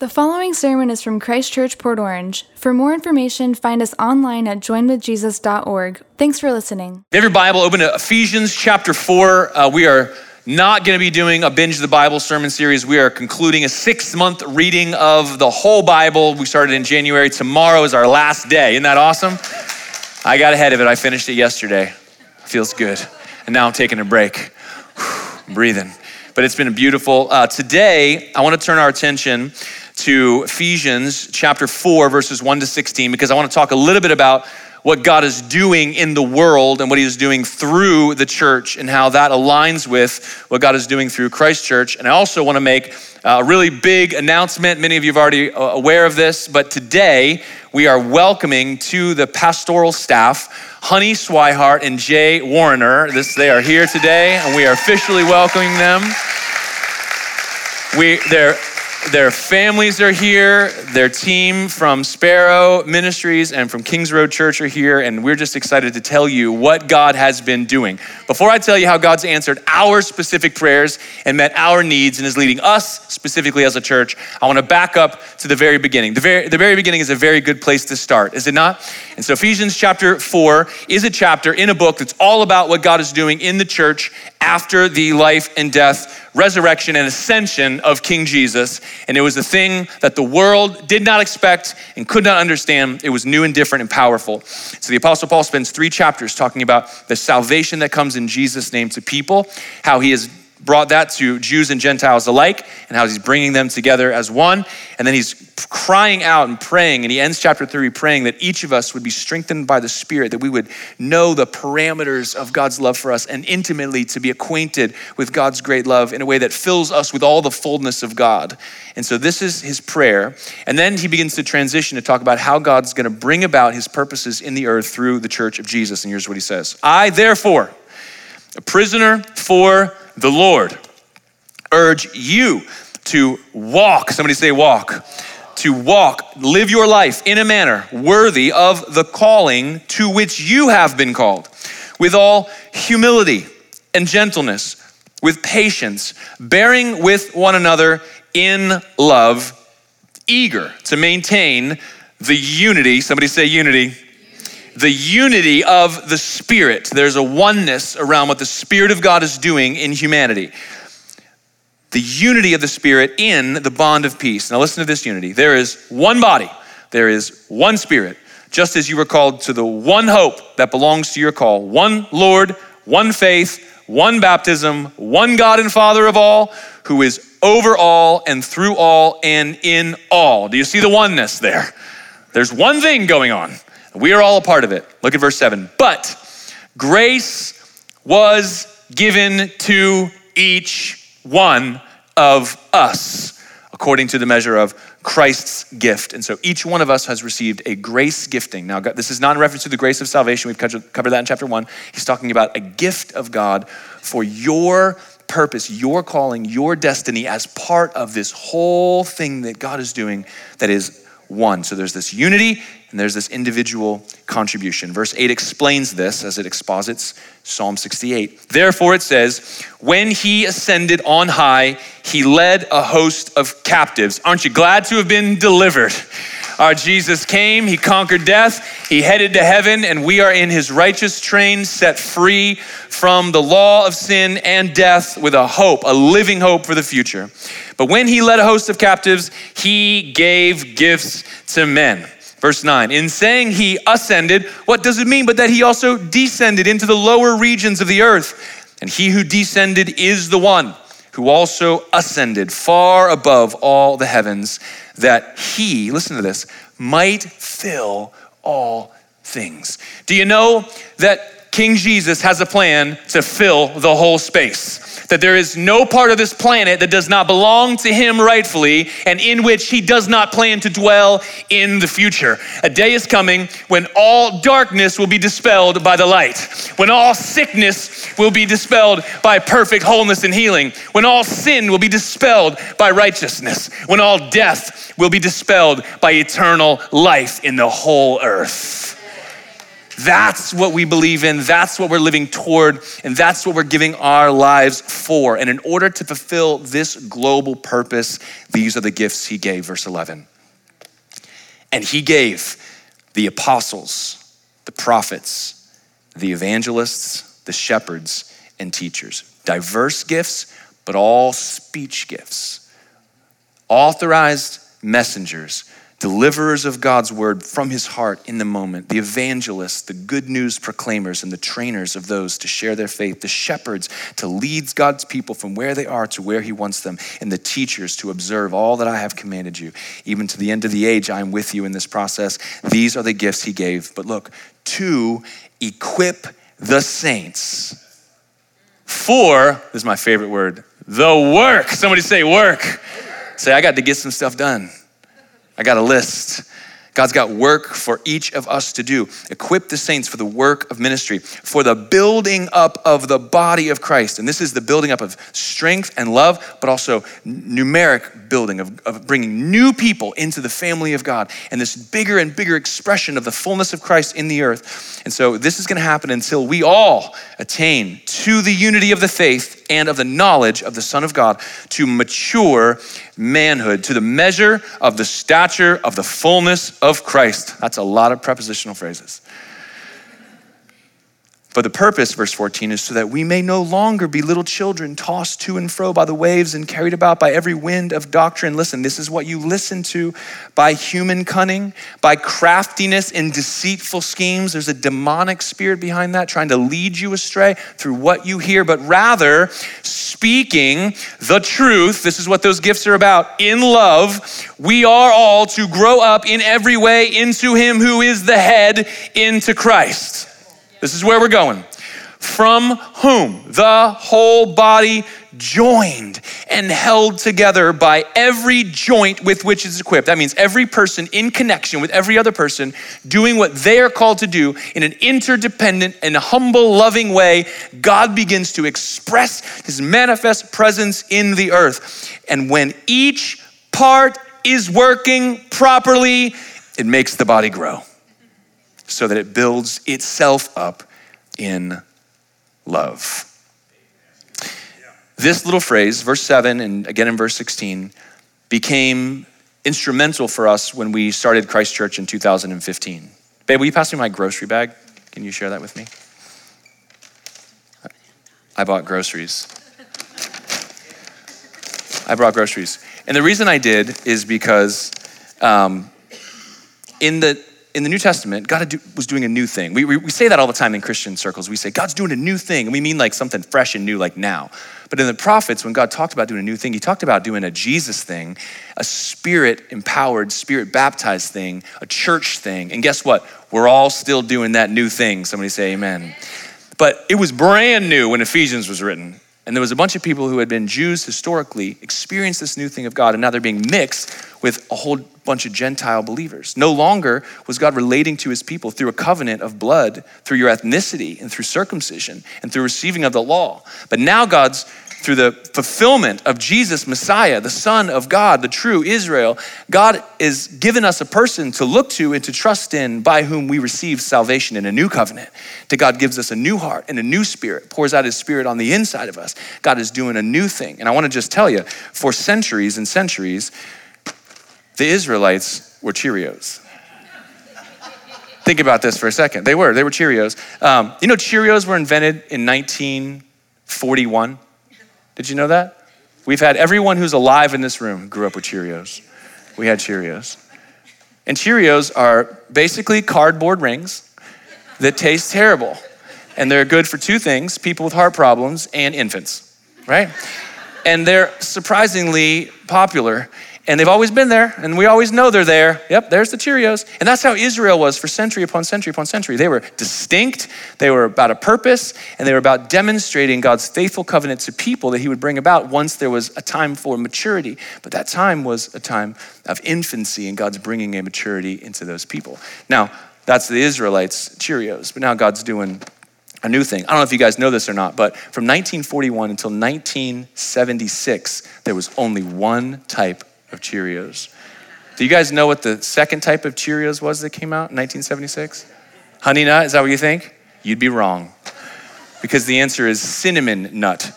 The following sermon is from Christ Church, Port Orange. For more information, find us online at joinedwithjesus.org. Thanks for listening. Have your Bible, open to Ephesians chapter 4. Uh, we are not going to be doing a binge the Bible sermon series. We are concluding a six month reading of the whole Bible. We started in January. Tomorrow is our last day. Isn't that awesome? I got ahead of it. I finished it yesterday. Feels good. And now I'm taking a break, breathing. But it's been beautiful. Uh, today, I want to turn our attention to Ephesians chapter 4, verses 1 to 16, because I want to talk a little bit about what God is doing in the world and what He is doing through the church and how that aligns with what God is doing through Christ Church. And I also want to make a really big announcement. Many of you are already uh, aware of this, but today we are welcoming to the pastoral staff Honey Swihart and Jay Warriner. This, they are here today, and we are officially welcoming them. We, they're their families are here. Their team from Sparrow Ministries and from Kings Road Church are here, and we're just excited to tell you what God has been doing. Before I tell you how God's answered our specific prayers and met our needs and is leading us specifically as a church, I want to back up to the very beginning. The very, the very beginning is a very good place to start, is it not? And so, Ephesians chapter 4 is a chapter in a book that's all about what God is doing in the church after the life and death resurrection and ascension of King Jesus. And it was a thing that the world did not expect and could not understand. It was new and different and powerful. So the Apostle Paul spends three chapters talking about the salvation that comes in Jesus' name to people, how he has brought that to Jews and Gentiles alike, and how he's bringing them together as one. And then he's crying out and praying, and he ends chapter three praying that each of us would be strengthened by the Spirit, that we would know the parameters of God's love for us, and intimately to be acquainted with God's great love in a way that fills us with all the fullness of God. And so this is his prayer. And then he begins to transition to talk about how God's going to bring about his purposes in the earth through the church of Jesus. And here's what he says I, therefore, a prisoner for the Lord, urge you to walk. Somebody say, walk. To walk, live your life in a manner worthy of the calling to which you have been called, with all humility and gentleness, with patience, bearing with one another in love, eager to maintain the unity. Somebody say, unity the unity of the Spirit. There's a oneness around what the Spirit of God is doing in humanity. The unity of the Spirit in the bond of peace. Now, listen to this unity. There is one body, there is one Spirit, just as you were called to the one hope that belongs to your call one Lord, one faith, one baptism, one God and Father of all, who is over all and through all and in all. Do you see the oneness there? There's one thing going on. We are all a part of it. Look at verse 7. But grace was given to each one of us according to the measure of Christ's gift. And so each one of us has received a grace gifting. Now, this is not in reference to the grace of salvation. We've covered that in chapter one. He's talking about a gift of God for your purpose, your calling, your destiny as part of this whole thing that God is doing that is one. So there's this unity and there's this individual contribution. Verse 8 explains this as it exposits Psalm 68. Therefore, it says, When he ascended on high, he led a host of captives. Aren't you glad to have been delivered? Our Jesus came, he conquered death, he headed to heaven, and we are in his righteous train, set free from the law of sin and death with a hope, a living hope for the future. But when he led a host of captives, he gave gifts to men. Verse 9, in saying he ascended, what does it mean but that he also descended into the lower regions of the earth? And he who descended is the one who also ascended far above all the heavens, that he, listen to this, might fill all things. Do you know that King Jesus has a plan to fill the whole space? that there is no part of this planet that does not belong to him rightfully and in which he does not plan to dwell in the future. A day is coming when all darkness will be dispelled by the light, when all sickness will be dispelled by perfect wholeness and healing, when all sin will be dispelled by righteousness, when all death will be dispelled by eternal life in the whole earth. That's what we believe in. That's what we're living toward. And that's what we're giving our lives for. And in order to fulfill this global purpose, these are the gifts he gave. Verse 11. And he gave the apostles, the prophets, the evangelists, the shepherds, and teachers. Diverse gifts, but all speech gifts. Authorized messengers deliverers of God's word from his heart in the moment, the evangelists, the good news proclaimers, and the trainers of those to share their faith, the shepherds to lead God's people from where they are to where he wants them, and the teachers to observe all that I have commanded you. Even to the end of the age, I am with you in this process. These are the gifts he gave. But look, to equip the saints for, this is my favorite word, the work. Somebody say work. Say, I got to get some stuff done. I got a list. God's got work for each of us to do. Equip the saints for the work of ministry, for the building up of the body of Christ. And this is the building up of strength and love, but also numeric building of, of bringing new people into the family of God and this bigger and bigger expression of the fullness of Christ in the earth. And so this is going to happen until we all attain to the unity of the faith and of the knowledge of the Son of God to mature manhood, to the measure of the stature of the fullness of Christ. That's a lot of prepositional phrases. For the purpose, verse 14, is so that we may no longer be little children tossed to and fro by the waves and carried about by every wind of doctrine. Listen, this is what you listen to by human cunning, by craftiness and deceitful schemes. There's a demonic spirit behind that trying to lead you astray through what you hear, but rather speaking the truth. This is what those gifts are about. In love, we are all to grow up in every way into Him who is the head, into Christ. This is where we're going. From whom the whole body joined and held together by every joint with which it's equipped. That means every person in connection with every other person doing what they are called to do in an interdependent and humble, loving way. God begins to express his manifest presence in the earth. And when each part is working properly, it makes the body grow so that it builds itself up in love. This little phrase, verse 7 and again in verse 16, became instrumental for us when we started Christ Church in 2015. Babe, will you pass me my grocery bag? Can you share that with me? I bought groceries. I brought groceries. And the reason I did is because um, in the in the New Testament, God was doing a new thing. We, we, we, say that all the time in Christian circles. We say, God's doing a new thing. And we mean like something fresh and new, like now. But in the prophets, when God talked about doing a new thing, he talked about doing a Jesus thing, a spirit empowered, spirit baptized thing, a church thing. And guess what? We're all still doing that new thing. Somebody say amen. But it was brand new when Ephesians was written. And there was a bunch of people who had been Jews historically, experienced this new thing of God, and now they're being mixed with a whole bunch of Gentile believers. No longer was God relating to his people through a covenant of blood, through your ethnicity, and through circumcision, and through receiving of the law. But now God's through the fulfillment of Jesus, Messiah, the Son of God, the true Israel, God is given us a person to look to and to trust in by whom we receive salvation in a new covenant. To God gives us a new heart and a new spirit, pours out his spirit on the inside of us. God is doing a new thing. And I want to just tell you, for centuries and centuries, the Israelites were Cheerios. Think about this for a second. They were, they were Cheerios. Um, you know, Cheerios were invented in 1941. Did you know that? We've had everyone who's alive in this room grew up with Cheerios. We had Cheerios. And Cheerios are basically cardboard rings that taste terrible. And they're good for two things people with heart problems and infants, right? And they're surprisingly popular and they've always been there, and we always know they're there. Yep, there's the Cheerios. And that's how Israel was for century upon century upon century. They were distinct, they were about a purpose, and they were about demonstrating God's faithful covenant to people that He would bring about once there was a time for maturity. But that time was a time of infancy, and God's bringing a maturity into those people. Now, that's the Israelites' Cheerios, but now God's doing a new thing. I don't know if you guys know this or not, but from 1941 until 1976, there was only one type of Cheerios. Do you guys know what the second type of Cheerios was that came out in 1976? Honey nut, is that what you think? You'd be wrong. Because the answer is cinnamon nut.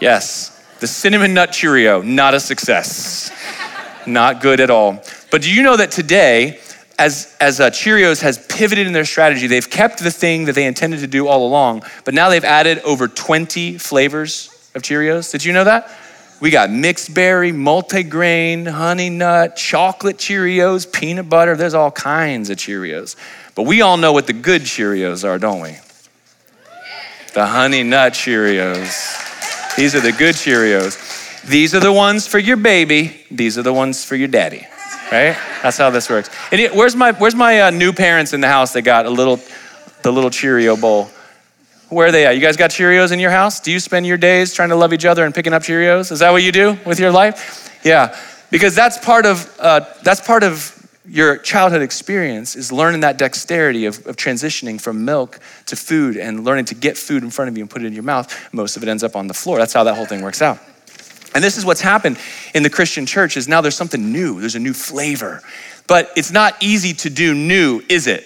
Yes, the cinnamon nut Cheerio, not a success. not good at all. But do you know that today, as, as uh, Cheerios has pivoted in their strategy, they've kept the thing that they intended to do all along, but now they've added over 20 flavors of Cheerios. Did you know that? We got mixed berry, multigrain, honey nut, chocolate Cheerios, peanut butter. There's all kinds of Cheerios. But we all know what the good Cheerios are, don't we? The honey nut Cheerios. These are the good Cheerios. These are the ones for your baby. These are the ones for your daddy. Right? That's how this works. And where's my where's my uh, new parents in the house that got a little the little Cheerio bowl? Where are they at? You guys got Cheerios in your house? Do you spend your days trying to love each other and picking up Cheerios? Is that what you do with your life? Yeah, because that's part of uh, that's part of your childhood experience is learning that dexterity of, of transitioning from milk to food and learning to get food in front of you and put it in your mouth. Most of it ends up on the floor. That's how that whole thing works out. And this is what's happened in the Christian church is now there's something new. There's a new flavor. But it's not easy to do new, is it?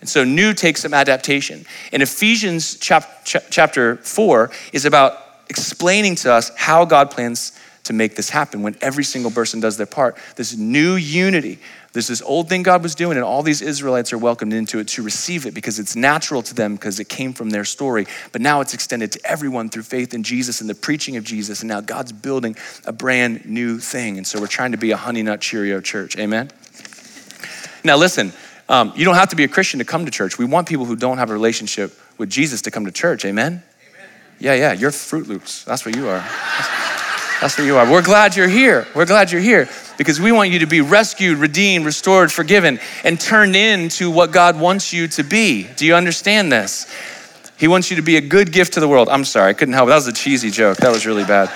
And so new takes some adaptation. And Ephesians chap- chapter 4 is about explaining to us how God plans to make this happen when every single person does their part. This new unity. There's this old thing God was doing, and all these Israelites are welcomed into it to receive it because it's natural to them because it came from their story. But now it's extended to everyone through faith in Jesus and the preaching of Jesus. And now God's building a brand new thing. And so we're trying to be a honey nut Cheerio church. Amen? Now, listen, um, you don't have to be a Christian to come to church. We want people who don't have a relationship with Jesus to come to church. Amen? Amen. Yeah, yeah, you're Fruit Loops. That's what you are. That's what you are. We're glad you're here. We're glad you're here because we want you to be rescued, redeemed, restored, forgiven, and turned into what God wants you to be. Do you understand this? He wants you to be a good gift to the world. I'm sorry, I couldn't help it. That was a cheesy joke. That was really bad.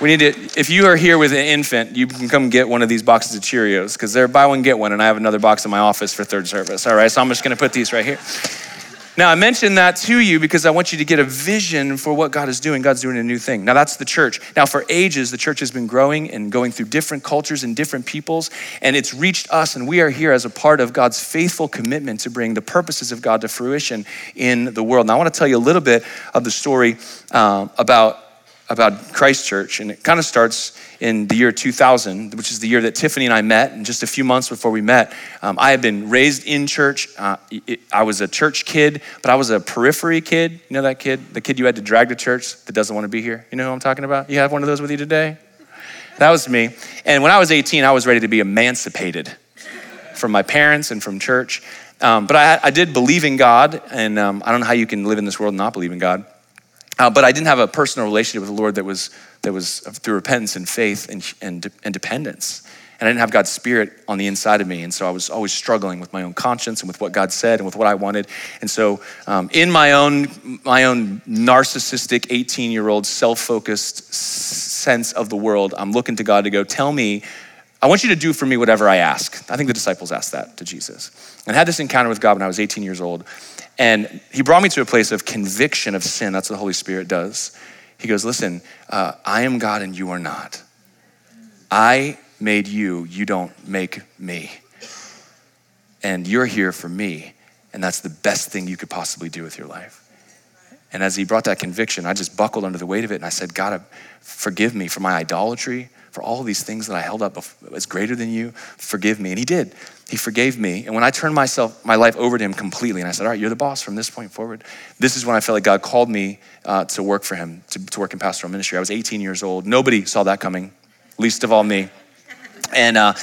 We need to, if you are here with an infant, you can come get one of these boxes of Cheerios because they're buy one, get one, and I have another box in my office for third service. All right, so I'm just gonna put these right here. Now, I mentioned that to you because I want you to get a vision for what God is doing. God's doing a new thing. Now, that's the church. Now, for ages, the church has been growing and going through different cultures and different peoples, and it's reached us, and we are here as a part of God's faithful commitment to bring the purposes of God to fruition in the world. Now, I want to tell you a little bit of the story um, about about Christ Church, and it kind of starts in the year 2000, which is the year that Tiffany and I met. And just a few months before we met, um, I had been raised in church. Uh, it, I was a church kid, but I was a periphery kid. You know that kid, the kid you had to drag to church that doesn't want to be here. You know who I'm talking about? You have one of those with you today. That was me. And when I was 18, I was ready to be emancipated from my parents and from church. Um, but I, I, did believe in God, and um, I don't know how you can live in this world and not believe in God. Uh, but I didn't have a personal relationship with the Lord that was, that was through repentance and faith and, and, and dependence. And I didn't have God's spirit on the inside of me. And so I was always struggling with my own conscience and with what God said and with what I wanted. And so, um, in my own, my own narcissistic 18 year old, self focused sense of the world, I'm looking to God to go, tell me, I want you to do for me whatever I ask. I think the disciples asked that to Jesus. And I had this encounter with God when I was 18 years old. And he brought me to a place of conviction of sin. That's what the Holy Spirit does. He goes, Listen, uh, I am God and you are not. I made you, you don't make me. And you're here for me. And that's the best thing you could possibly do with your life. And as he brought that conviction, I just buckled under the weight of it and I said, God, forgive me for my idolatry, for all these things that I held up as greater than you. Forgive me. And he did. He forgave me. And when I turned myself, my life over to him completely, and I said, All right, you're the boss from this point forward, this is when I felt like God called me uh, to work for him, to, to work in pastoral ministry. I was 18 years old. Nobody saw that coming, least of all me. And, uh,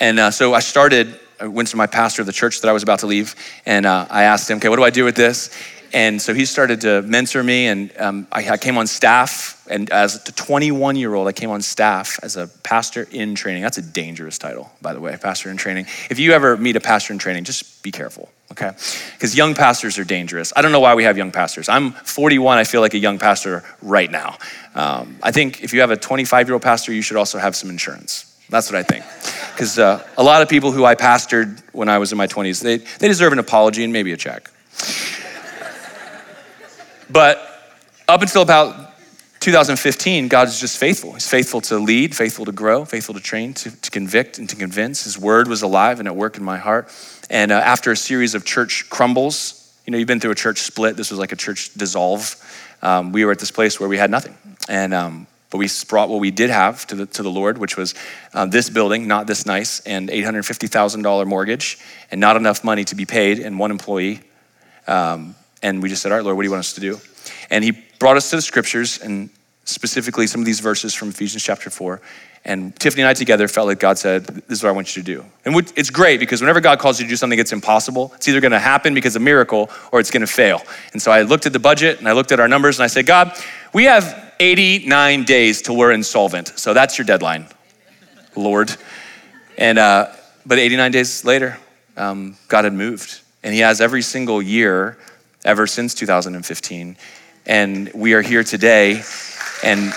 and uh, so I started, I went to my pastor of the church that I was about to leave, and uh, I asked him, Okay, what do I do with this? And so he started to mentor me, and um, I, I, came on staff. And as a 21 year old, I came on staff as a pastor in training. That's a dangerous title, by the way, pastor in training. If you ever meet a pastor in training, just be careful, okay? Because young pastors are dangerous. I don't know why we have young pastors. I'm 41, I feel like a young pastor right now. Um, I think if you have a 25 year old pastor, you should also have some insurance. That's what I think. Because uh, a lot of people who I pastored when I was in my 20s, they, they deserve an apology and maybe a check. But up until about 2015, God is just faithful. He's faithful to lead, faithful to grow, faithful to train, to, to convict, and to convince. His word was alive and at work in my heart. And uh, after a series of church crumbles, you know, you've been through a church split. This was like a church dissolve. Um, we were at this place where we had nothing. And um, but we brought what we did have to the, to the Lord, which was uh, this building, not this nice, and $850,000 mortgage, and not enough money to be paid, and one employee. Um, and we just said, All right, Lord, what do you want us to do? And He brought us to the scriptures, and specifically some of these verses from Ephesians chapter 4. And Tiffany and I together felt like God said, This is what I want you to do. And it's great because whenever God calls you to do something it's impossible, it's either going to happen because of a miracle or it's going to fail. And so I looked at the budget and I looked at our numbers and I said, God, we have 89 days till we're insolvent. So that's your deadline, Lord. And, uh, but 89 days later, um, God had moved. And He has every single year ever since 2015. And we are here today and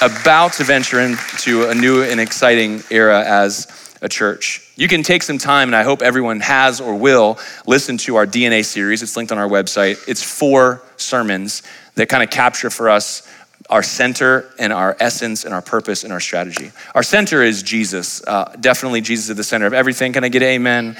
about to venture into a new and exciting era as a church. You can take some time, and I hope everyone has or will listen to our DNA series. It's linked on our website. It's four sermons that kind of capture for us our center and our essence and our purpose and our strategy. Our center is Jesus. Uh, definitely, Jesus at the center of everything. Can I get amen?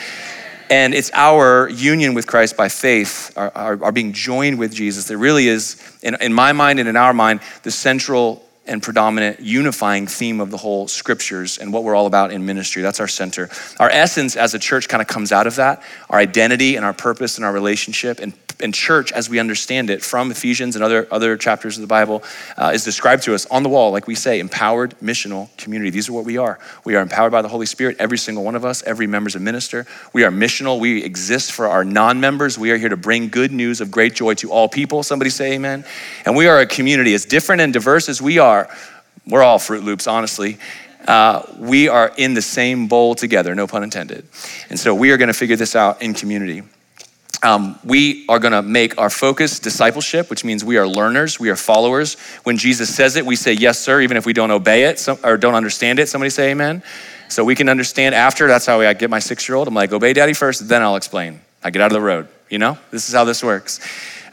And it's our union with Christ by faith, our, our, our being joined with Jesus, that really is, in, in my mind and in our mind, the central and predominant unifying theme of the whole scriptures and what we're all about in ministry. That's our center. Our essence as a church kind of comes out of that. Our identity and our purpose and our relationship and and church as we understand it from Ephesians and other, other chapters of the Bible uh, is described to us on the wall, like we say, empowered missional community. These are what we are. We are empowered by the Holy Spirit, every single one of us, every member's a minister. We are missional. We exist for our non members. We are here to bring good news of great joy to all people. Somebody say amen. And we are a community as different and diverse as we are. We're all Fruit Loops, honestly. Uh, we are in the same bowl together, no pun intended. And so we are going to figure this out in community. Um, we are going to make our focus discipleship, which means we are learners, we are followers. When Jesus says it, we say yes, sir, even if we don't obey it or don't understand it. Somebody say amen. So we can understand after. That's how I get my six year old. I'm like, obey daddy first, then I'll explain. I get out of the road. You know, this is how this works.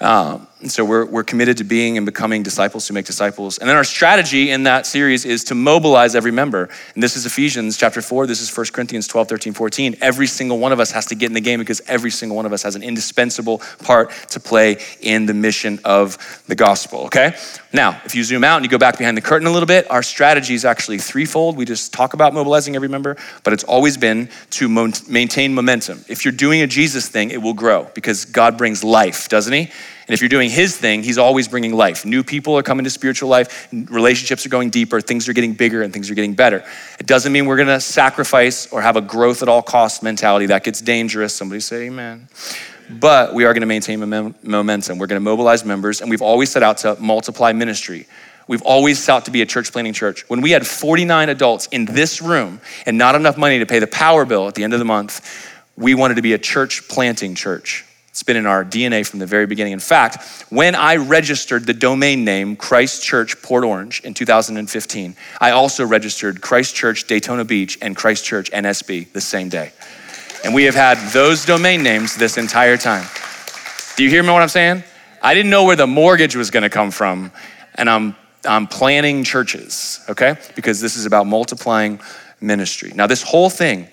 Um, and so we're, we're committed to being and becoming disciples who make disciples. And then our strategy in that series is to mobilize every member. And this is Ephesians chapter 4. This is 1 Corinthians 12, 13, 14. Every single one of us has to get in the game because every single one of us has an indispensable part to play in the mission of the gospel, okay? Now, if you zoom out and you go back behind the curtain a little bit, our strategy is actually threefold. We just talk about mobilizing every member, but it's always been to maintain momentum. If you're doing a Jesus thing, it will grow because God brings life, doesn't He? And if you're doing his thing, he's always bringing life. New people are coming to spiritual life, relationships are going deeper, things are getting bigger, and things are getting better. It doesn't mean we're gonna sacrifice or have a growth at all cost mentality. That gets dangerous. Somebody say amen. But we are gonna maintain momentum. We're gonna mobilize members, and we've always set out to multiply ministry. We've always sought to be a church planting church. When we had 49 adults in this room and not enough money to pay the power bill at the end of the month, we wanted to be a church planting church. It's been in our DNA from the very beginning. In fact, when I registered the domain name Christ Church Port Orange in 2015, I also registered Christ Church Daytona Beach and Christ Church NSB the same day. And we have had those domain names this entire time. Do you hear me what I'm saying? I didn't know where the mortgage was going to come from, and I'm I'm planning churches, okay? Because this is about multiplying ministry. Now, this whole thing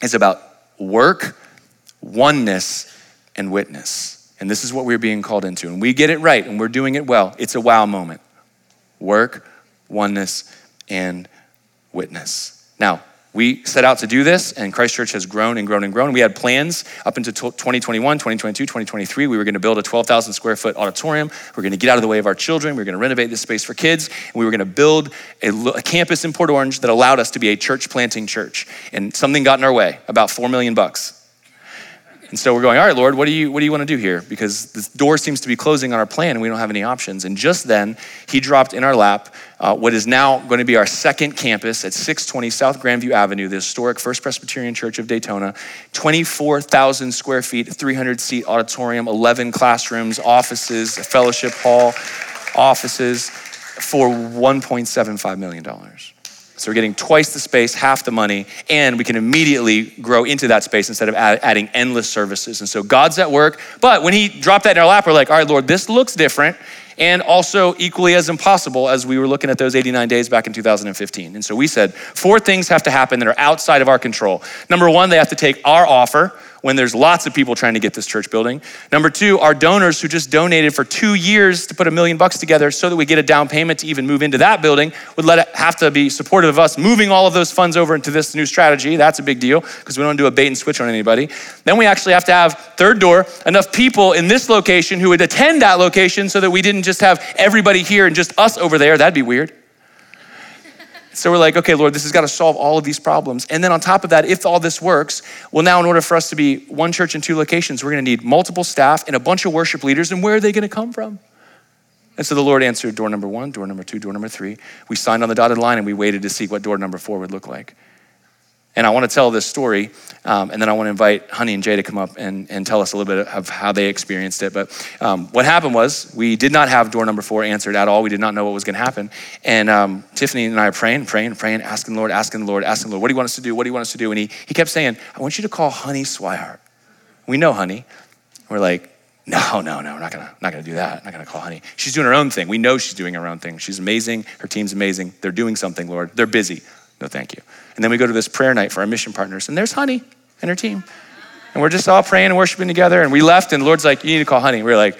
is about work, oneness, and witness. And this is what we're being called into. And we get it right and we're doing it well. It's a wow moment work, oneness, and witness. Now, we set out to do this, and Christ Church has grown and grown and grown. We had plans up into 2021, 2022, 2023. We were going to build a 12,000 square foot auditorium. We are going to get out of the way of our children. We're going to renovate this space for kids. And we were going to build a, a campus in Port Orange that allowed us to be a church planting church. And something got in our way, about four million bucks. And so we're going, all right, Lord, what do you what do you want to do here? Because this door seems to be closing on our plan and we don't have any options. And just then, he dropped in our lap uh, what is now going to be our second campus at 620 South Grandview Avenue, the historic First Presbyterian Church of Daytona. 24,000 square feet, 300 seat auditorium, 11 classrooms, offices, fellowship hall, offices for $1.75 million. So we're getting twice the space, half the money, and we can immediately grow into that space instead of add, adding endless services. And so God's at work. But when He dropped that in our lap, we're like, all right, Lord, this looks different. and also equally as impossible as we were looking at those 89 days back in 2015. And so we said four things have to happen that are outside of our control. Number one, they have to take our offer when there's lots of people trying to get this church building. Number two, our donors who just donated for two years to put a million bucks together so that we get a down payment to even move into that building would let it have to be supportive of us moving all of those funds over into this new strategy. That's a big deal because we don't do a bait and switch on anybody. Then we actually have to have third door enough people in this location who would attend that location so that we didn't just have everybody here and just us over there. That'd be weird. So we're like, okay, Lord, this has got to solve all of these problems. And then on top of that, if all this works, well, now in order for us to be one church in two locations, we're going to need multiple staff and a bunch of worship leaders. And where are they going to come from? And so the Lord answered door number one, door number two, door number three. We signed on the dotted line and we waited to see what door number four would look like. And I want to tell this story, um, and then I want to invite Honey and Jay to come up and, and tell us a little bit of how they experienced it. But um, what happened was we did not have door number four answered at all. We did not know what was going to happen. And um, Tiffany and I are praying, praying, praying, asking the Lord, asking the Lord, asking the Lord, what do you want us to do? What do you want us to do? And he, he kept saying, I want you to call Honey Swihart. We know Honey. We're like, no, no, no, we're not gonna, not gonna do that. I'm not gonna call Honey. She's doing her own thing. We know she's doing her own thing. She's amazing. Her team's amazing. They're doing something, Lord. They're busy. No, thank you. And then we go to this prayer night for our mission partners, and there's Honey and her team. And we're just all praying and worshiping together. And we left, and the Lord's like, You need to call Honey. We are like,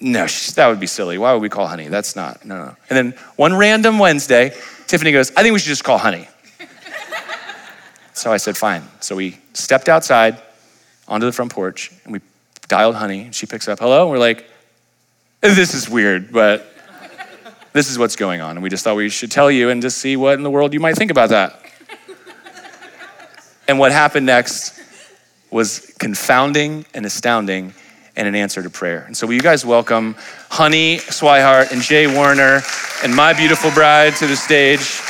No, that would be silly. Why would we call Honey? That's not, no, no. And then one random Wednesday, Tiffany goes, I think we should just call Honey. so I said, Fine. So we stepped outside onto the front porch, and we dialed Honey, and she picks up, Hello. And we're like, This is weird, but this is what's going on. And we just thought we should tell you and just see what in the world you might think about that. and what happened next was confounding and astounding and an answer to prayer. And so, will you guys welcome Honey Swihart and Jay Warriner and my beautiful bride to the stage?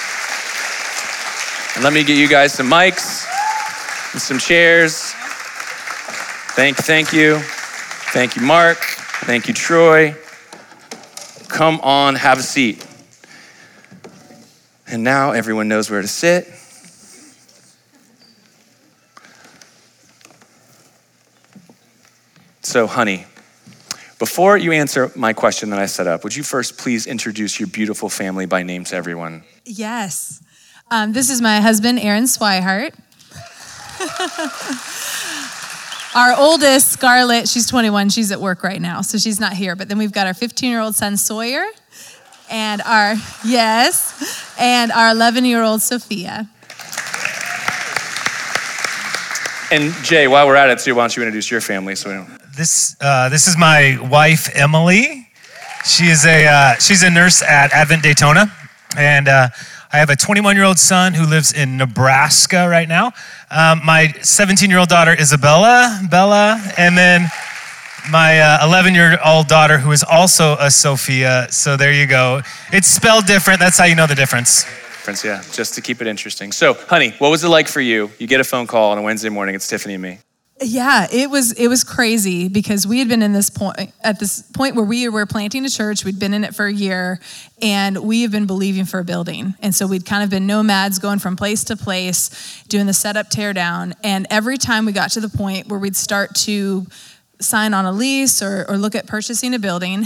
And let me get you guys some mics and some chairs. Thank, thank you. Thank you, Mark. Thank you, Troy. Come on, have a seat. And now everyone knows where to sit. So, honey, before you answer my question that I set up, would you first please introduce your beautiful family by name to everyone? Yes. Um, this is my husband, Aaron Swihart. Our oldest, Scarlett, she's 21. She's at work right now, so she's not here. But then we've got our 15 year old son, Sawyer, and our, yes, and our 11 year old, Sophia. And Jay, while we're at it, too, why don't you introduce your family? So this uh, this is my wife Emily. She is a uh, she's a nurse at Advent Daytona, and uh, I have a 21 year old son who lives in Nebraska right now. Um, my 17 year old daughter, Isabella, Bella, and then my 11 uh, year old daughter, who is also a Sophia. So there you go. It's spelled different. That's how you know the difference. Difference, yeah, just to keep it interesting. So, honey, what was it like for you? You get a phone call on a Wednesday morning. It's Tiffany and me. Yeah, it was it was crazy because we had been in this point at this point where we were planting a church. We'd been in it for a year, and we have been believing for a building. And so we'd kind of been nomads, going from place to place, doing the setup, tear down. And every time we got to the point where we'd start to sign on a lease or, or look at purchasing a building,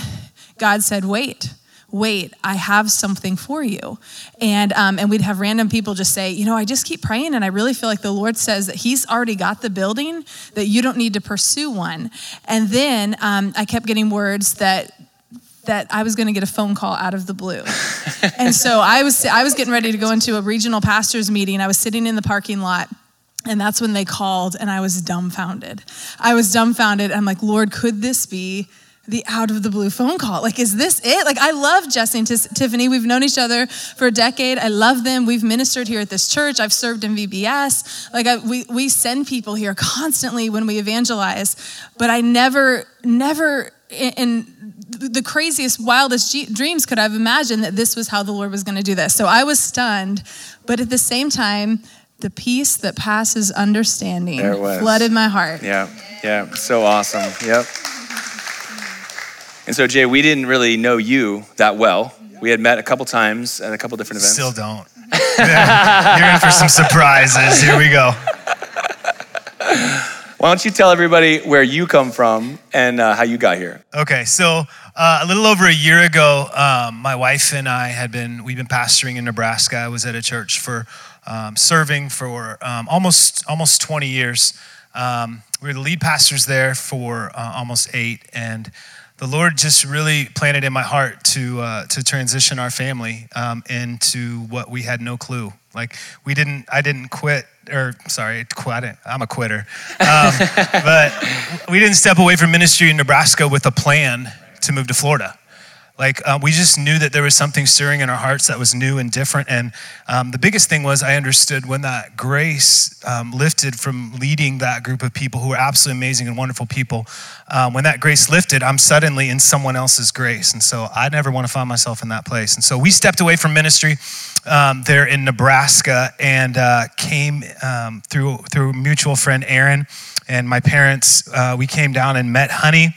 God said, "Wait." Wait, I have something for you. And, um, and we'd have random people just say, you know, I just keep praying and I really feel like the Lord says that He's already got the building, that you don't need to pursue one. And then um, I kept getting words that that I was going to get a phone call out of the blue. and so I was I was getting ready to go into a regional pastors meeting. I was sitting in the parking lot and that's when they called and I was dumbfounded. I was dumbfounded. I'm like, "Lord, could this be the out of the blue phone call. Like, is this it? Like, I love Jesse and Tiffany. We've known each other for a decade. I love them. We've ministered here at this church. I've served in VBS. Like, I, we, we send people here constantly when we evangelize, but I never, never in, in the craziest, wildest dreams could I have imagined that this was how the Lord was going to do this. So I was stunned, but at the same time, the peace that passes understanding flooded my heart. Yeah, yeah, so awesome. Yep. And so, Jay, we didn't really know you that well. We had met a couple times at a couple different events. Still don't. You're in for some surprises. Here we go. Why don't you tell everybody where you come from and uh, how you got here? Okay, so Uh, a little over a year ago, um, my wife and I had been, we've been pastoring in Nebraska. I was at a church for um, serving for um, almost, almost 20 years. Um, we were the lead pastors there for uh, almost eight. And the Lord just really planted in my heart to uh, to transition our family um, into what we had no clue. Like we didn't, I didn't quit, or sorry, quit. I'm a quitter, um, but we didn't step away from ministry in Nebraska with a plan to move to Florida. Like, uh, we just knew that there was something stirring in our hearts that was new and different. And um, the biggest thing was I understood when that grace um, lifted from leading that group of people who were absolutely amazing and wonderful people. Um, when that grace lifted, I'm suddenly in someone else's grace. And so I never want to find myself in that place. And so we stepped away from ministry um, there in Nebraska and uh, came um, through, through mutual friend Aaron and my parents. Uh, we came down and met Honey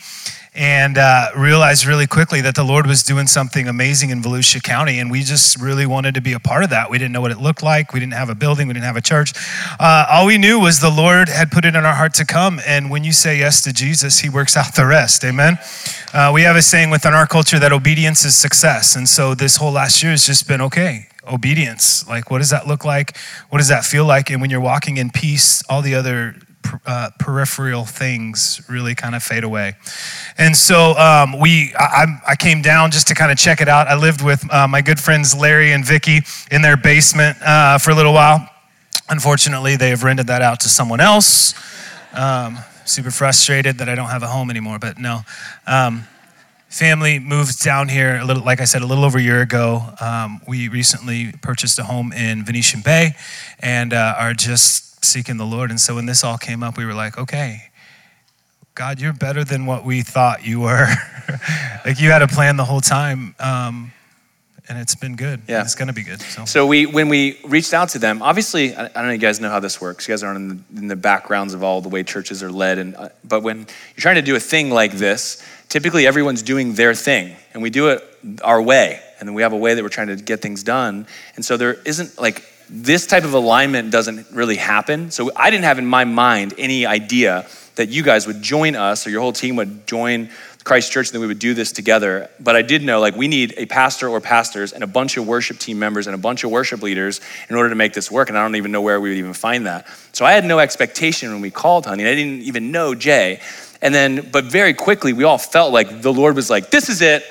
and uh, realized really quickly that the Lord was doing something amazing in Volusia County, and we just really wanted to be a part of that. We didn't know what it looked like. We didn't have a building. We didn't have a church. Uh, all we knew was the Lord had put it in our heart to come, and when you say yes to Jesus, He works out the rest. Amen. Uh, we have a saying within our culture that obedience is success, and so this whole last year has just been okay obedience. Like, what does that look like? What does that feel like? And when you're walking in peace, all the other uh, peripheral things really kind of fade away. And so um, we, I, I, came down just to kind of check it out. I lived with uh, my good friends Larry and Vicky in their basement uh, for a little while. Unfortunately, they have rented that out to someone else. Um, super frustrated that I don't have a home anymore, but no. Um, family moved down here a little, like I said, a little over a year ago. Um, we recently purchased a home in Venetian Bay and uh, are just seeking the Lord. And so when this all came up, we were like, okay, God, you're better than what we thought you were. like you had a plan the whole time. Um, and it's been good. Yeah, it's going to be good. So. so we, when we reached out to them, obviously, I, I don't know you guys know how this works. You guys aren't in the, in the backgrounds of all the way churches are led, and uh, but when you're trying to do a thing like this, typically everyone's doing their thing, and we do it our way, and then we have a way that we're trying to get things done, and so there isn't like this type of alignment doesn't really happen. So I didn't have in my mind any idea that you guys would join us or your whole team would join Christ Church and that we would do this together. But I did know like we need a pastor or pastors and a bunch of worship team members and a bunch of worship leaders in order to make this work. And I don't even know where we would even find that. So I had no expectation when we called Honey. I didn't even know Jay. And then, but very quickly, we all felt like the Lord was like, this is it.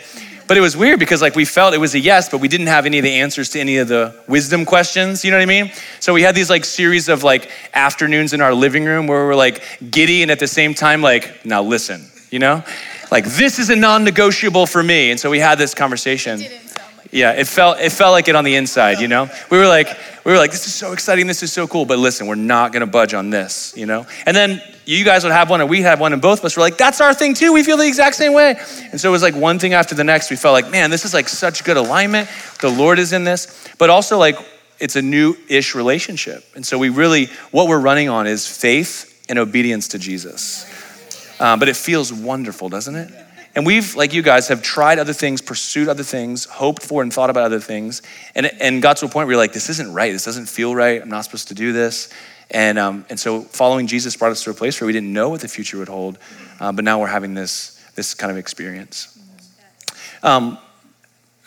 But it was weird because like we felt it was a yes, but we didn't have any of the answers to any of the wisdom questions. You know what I mean? So we had these like series of like afternoons in our living room where we were like giddy and at the same time like, now listen, you know? Like this is a non-negotiable for me. And so we had this conversation. Yeah, it felt it felt like it on the inside, you know. We were like we were like this is so exciting, this is so cool, but listen, we're not going to budge on this, you know. And then you guys would have one or we had one and both of us were like that's our thing too. We feel the exact same way. And so it was like one thing after the next. We felt like, man, this is like such good alignment. The Lord is in this, but also like it's a new-ish relationship. And so we really what we're running on is faith and obedience to Jesus. Um, but it feels wonderful, doesn't it? And we've, like you guys, have tried other things, pursued other things, hoped for and thought about other things, and, and got to a point where you're like, this isn't right. This doesn't feel right. I'm not supposed to do this. And, um, and so following Jesus brought us to a place where we didn't know what the future would hold, uh, but now we're having this, this kind of experience. Um,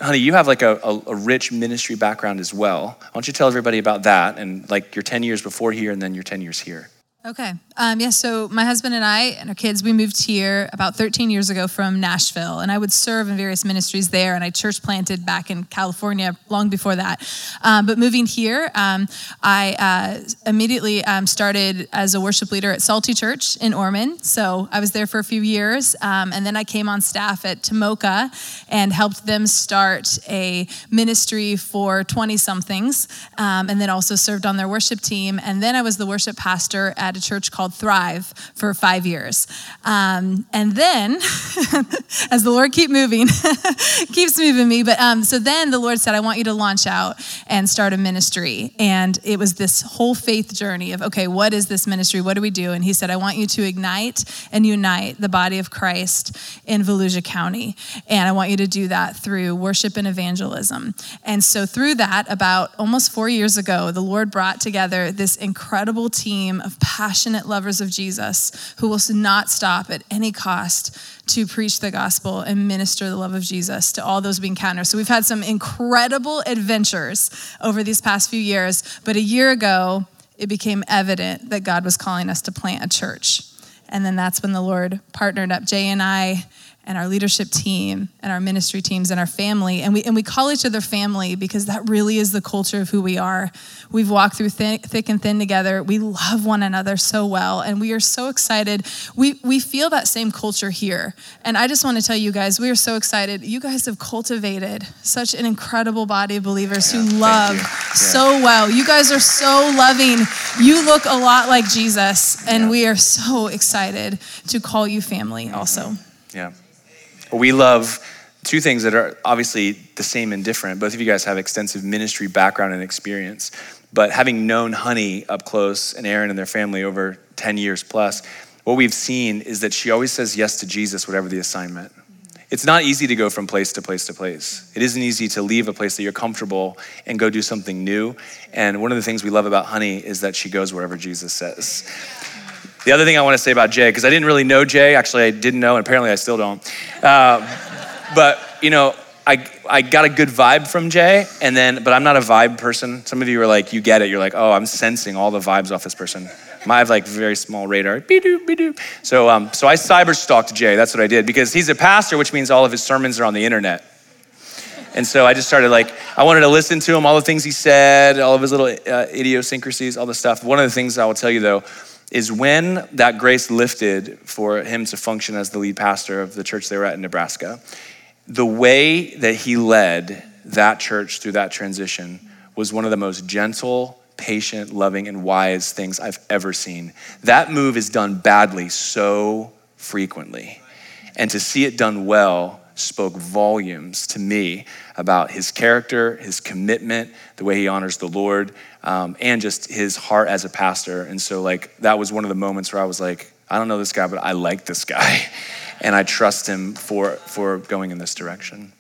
honey, you have like a, a, a, rich ministry background as well. Why don't you tell everybody about that and like your 10 years before here and then your 10 years here? Okay. Um, yeah, so my husband and I and our kids, we moved here about 13 years ago from Nashville, and I would serve in various ministries there, and I church planted back in California long before that. Um, but moving here, um, I uh, immediately um, started as a worship leader at Salty Church in Ormond. So I was there for a few years, um, and then I came on staff at Tomoka and helped them start a ministry for 20 somethings, um, and then also served on their worship team. And then I was the worship pastor at at a church called Thrive for five years. Um, and then, as the Lord keep moving, keeps moving me, but um, so then the Lord said, I want you to launch out and start a ministry. And it was this whole faith journey of, okay, what is this ministry? What do we do? And He said, I want you to ignite and unite the body of Christ in Volusia County. And I want you to do that through worship and evangelism. And so through that, about almost four years ago, the Lord brought together this incredible team of passionate lovers of Jesus who will not stop at any cost to preach the gospel and minister the love of Jesus to all those we encounter. So we've had some incredible adventures over these past few years, but a year ago, it became evident that God was calling us to plant a church. And then that's when the Lord partnered up Jay and I and our leadership team and our ministry teams and our family. And we, and we call each other family because that really is the culture of who we are. We've walked through thick, thick and thin together. We love one another so well. And we are so excited. We, we feel that same culture here. And I just want to tell you guys, we are so excited. You guys have cultivated such an incredible body of believers yeah, who love yeah. so well. You guys are so loving. You look a lot like Jesus. And yeah. we are so excited to call you family also. Mm-hmm. Yeah. We love two things that are obviously the same and different. Both of you guys have extensive ministry background and experience, but having known Honey up close and Aaron and their family over 10 years plus, what we've seen is that she always says yes to Jesus, whatever the assignment. It's not easy to go from place to place to place. It isn't easy to leave a place that you're comfortable and go do something new. And one of the things we love about Honey is that she goes wherever Jesus says. The other thing I want to say about Jay, because I didn't really know Jay, actually, I didn't know, and apparently I still don't. Uh, but, you know, I, I got a good vibe from Jay, and then, but I'm not a vibe person. Some of you are like, you get it. You're like, oh, I'm sensing all the vibes off this person. I have like very small radar. Be-doo, be-doo. So, um, so I cyber stalked Jay. That's what I did because he's a pastor, which means all of his sermons are on the internet. And so I just started like, I wanted to listen to him, all the things he said, all of his little uh, idiosyncrasies, all the stuff. One of the things I will tell you though is when that grace lifted for him to function as the lead pastor of the church they were at in Nebraska, the way that he led that church through that transition was one of the most gentle, patient, loving, and wise things I've ever seen. That move is done badly so frequently. And to see it done well spoke volumes to me about his character, his commitment, the way he honors the Lord, um, and just his heart as a pastor. And so, like, that was one of the moments where I was like, I don't know this guy, but I like this guy. and I trust him for, for going in this direction.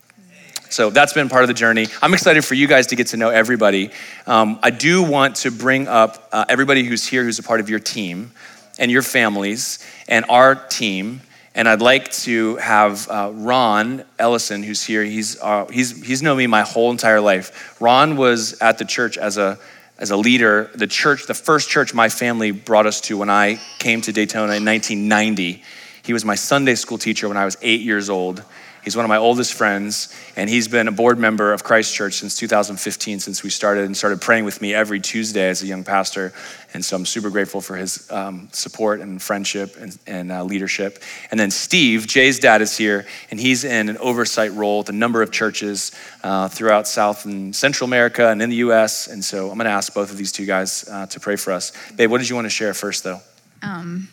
So that's been part of the journey. I'm excited for you guys to get to know everybody. Um, I do want to bring up uh, everybody who's here who's a part of your team and your families and our team. And I'd like to have uh, Ron Ellison, who's here. He's, uh, he's, he's known me my whole entire life. Ron was at the church as a as a leader, the church, the first church my family brought us to when I came to Daytona in 1990. He was my Sunday school teacher when I was eight years old. He's one of my oldest friends, and he's been a board member of Christ Church since 2015, since we started, and started praying with me every Tuesday as a young pastor. And so I'm super grateful for his um, support and friendship and, and uh, leadership. And then Steve, Jay's dad, is here, and he's in an oversight role at a number of churches uh, throughout South and Central America and in the U.S. And so I'm going to ask both of these two guys uh, to pray for us. Babe, what did you want to share first, though? Um,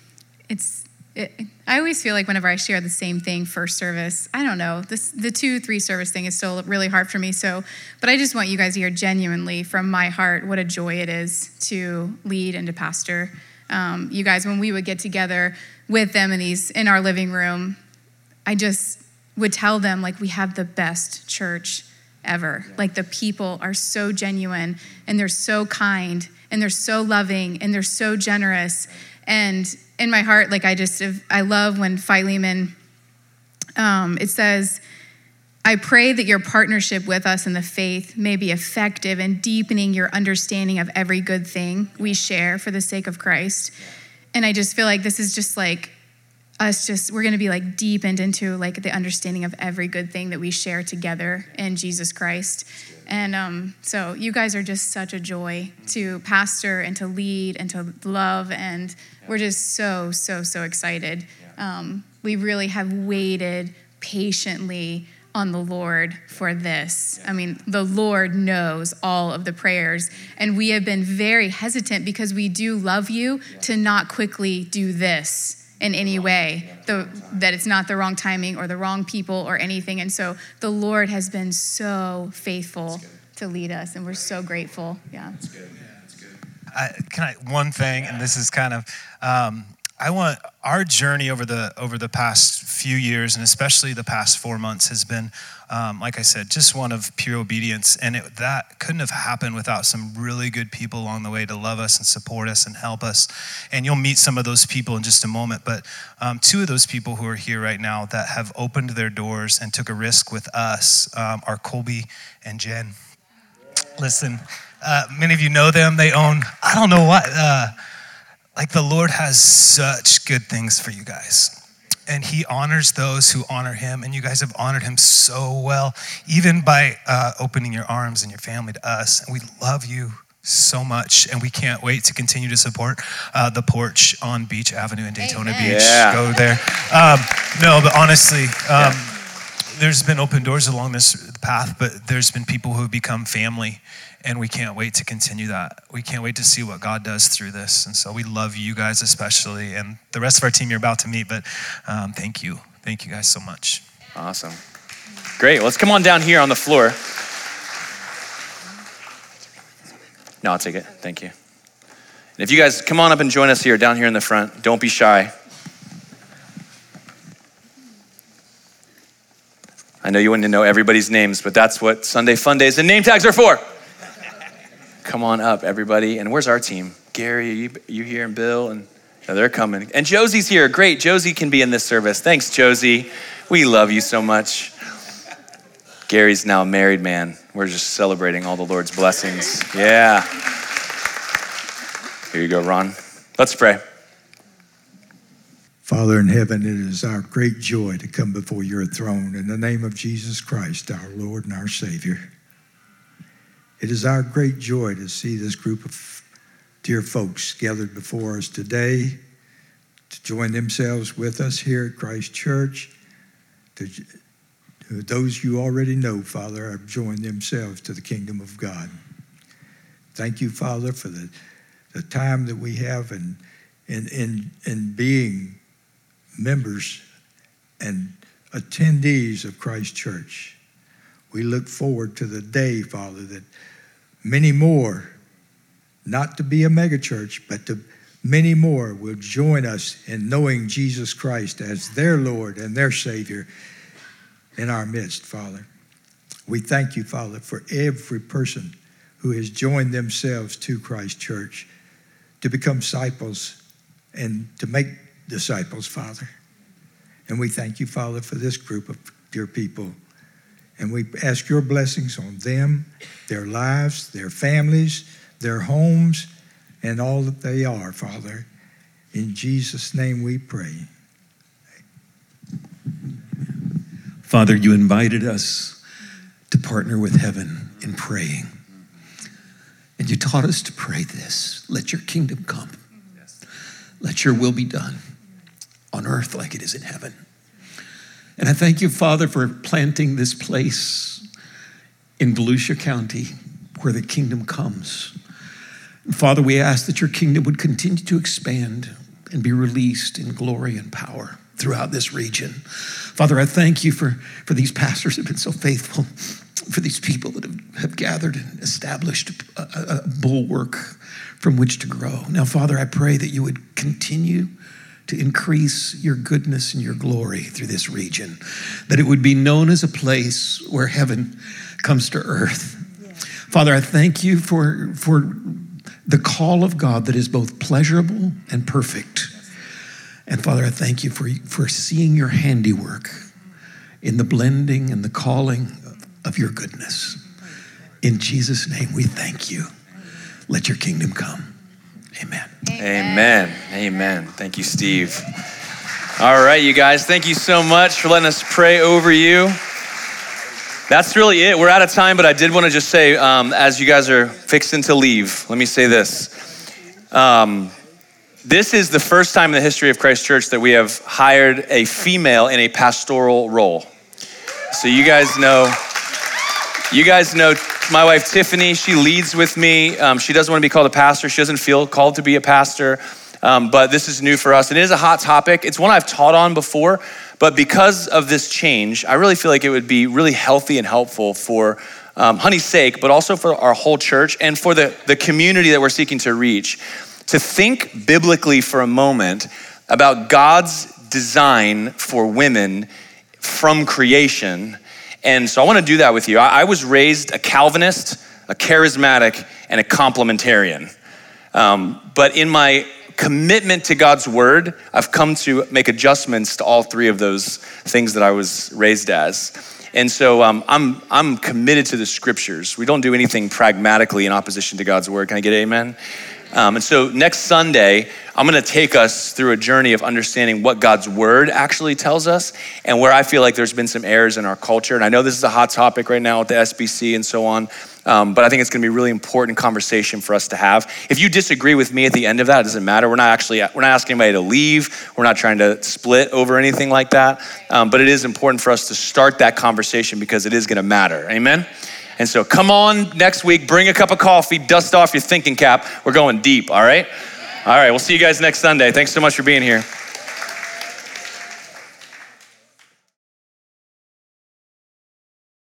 it's it, I always feel like whenever I share the same thing first service, I don't know, this, the two, three service thing is still really hard for me. So, but I just want you guys to hear genuinely from my heart what a joy it is to lead and to pastor. Um, you guys, when we would get together with them in these in our living room, I just would tell them like we have the best church ever. Like the people are so genuine and they're so kind and they're so loving and they're so generous and in my heart, like I just, I love when Philemon, um, it says, I pray that your partnership with us in the faith may be effective in deepening your understanding of every good thing we share for the sake of Christ. And I just feel like this is just like us just we're going to be like deepened into like the understanding of every good thing that we share together in jesus christ and um, so you guys are just such a joy to pastor and to lead and to love and we're just so so so excited um, we really have waited patiently on the Lord for this. I mean, the Lord knows all of the prayers. And we have been very hesitant because we do love you to not quickly do this in any way, the, that it's not the wrong timing or the wrong people or anything. And so the Lord has been so faithful to lead us, and we're so grateful. Yeah. I, can I one thing, and this is kind of um, I want our journey over the over the past few years, and especially the past four months, has been, um, like I said, just one of pure obedience. And it, that couldn't have happened without some really good people along the way to love us and support us and help us. And you'll meet some of those people in just a moment. But um, two of those people who are here right now that have opened their doors and took a risk with us um, are Colby and Jen. Listen, uh, many of you know them. They own I don't know what. Uh, like the Lord has such good things for you guys. And he honors those who honor him. And you guys have honored him so well, even by uh, opening your arms and your family to us. And we love you so much. And we can't wait to continue to support uh, the porch on Beach Avenue in Daytona Amen. Beach. Yeah. Go there. Um, no, but honestly, um, there's been open doors along this path, but there's been people who have become family and we can't wait to continue that. We can't wait to see what God does through this. And so we love you guys especially, and the rest of our team you're about to meet. But um, thank you, thank you guys so much. Awesome. Great. Let's come on down here on the floor. No, I'll take it. Thank you. And if you guys come on up and join us here, down here in the front, don't be shy. I know you wouldn't know everybody's names, but that's what Sunday Fun Days and name tags are for. Come on up, everybody. And where's our team? Gary, you, you here, and Bill, and no, they're coming. And Josie's here. Great. Josie can be in this service. Thanks, Josie. We love you so much. Gary's now a married man. We're just celebrating all the Lord's blessings. Yeah. Here you go, Ron. Let's pray. Father in heaven, it is our great joy to come before your throne in the name of Jesus Christ, our Lord and our Savior. It is our great joy to see this group of dear folks gathered before us today to join themselves with us here at Christ Church. To, to those you already know, Father, have joined themselves to the kingdom of God. Thank you, Father, for the, the time that we have in, in, in, in being members and attendees of Christ Church. We look forward to the day, Father, that many more, not to be a megachurch, but to many more will join us in knowing Jesus Christ as their Lord and their Savior in our midst, Father. We thank you, Father, for every person who has joined themselves to Christ Church to become disciples and to make disciples, Father. And we thank you, Father, for this group of dear people. And we ask your blessings on them, their lives, their families, their homes, and all that they are, Father. In Jesus' name we pray. Father, you invited us to partner with heaven in praying. And you taught us to pray this let your kingdom come, let your will be done on earth like it is in heaven. And I thank you, Father, for planting this place in Volusia County where the kingdom comes. Father, we ask that your kingdom would continue to expand and be released in glory and power throughout this region. Father, I thank you for, for these pastors who have been so faithful, for these people that have, have gathered and established a, a bulwark from which to grow. Now, Father, I pray that you would continue to increase your goodness and your glory through this region, that it would be known as a place where heaven comes to earth. Father, I thank you for, for the call of God that is both pleasurable and perfect. And Father, I thank you for, for seeing your handiwork in the blending and the calling of your goodness. In Jesus' name, we thank you. Let your kingdom come. Amen. Amen. Amen. Thank you, Steve. All right, you guys, thank you so much for letting us pray over you. That's really it. We're out of time, but I did want to just say, um, as you guys are fixing to leave, let me say this. Um, this is the first time in the history of Christ Church that we have hired a female in a pastoral role. So you guys know, you guys know my wife Tiffany. She leads with me. Um, she doesn't want to be called a pastor. She doesn't feel called to be a pastor. Um, but this is new for us. And it is a hot topic. It's one I've taught on before, but because of this change, I really feel like it would be really healthy and helpful for um, Honey's sake, but also for our whole church and for the, the community that we're seeking to reach, to think biblically for a moment about God's design for women from creation. And so I want to do that with you. I, I was raised a Calvinist, a charismatic, and a complementarian. Um, but in my commitment to God's word, I've come to make adjustments to all three of those things that I was raised as. And so um, I'm, I'm committed to the scriptures. We don't do anything pragmatically in opposition to God's word. Can I get amen? Um, and so next Sunday, I'm going to take us through a journey of understanding what God's word actually tells us and where I feel like there's been some errors in our culture. And I know this is a hot topic right now with the SBC and so on, um, but I think it's going to be a really important conversation for us to have. If you disagree with me at the end of that, it doesn't matter. We're not actually we're not asking anybody to leave. We're not trying to split over anything like that. Um, but it is important for us to start that conversation because it is going to matter. Amen. And so come on next week, bring a cup of coffee, dust off your thinking cap. We're going deep, all right? All right, we'll see you guys next Sunday. Thanks so much for being here.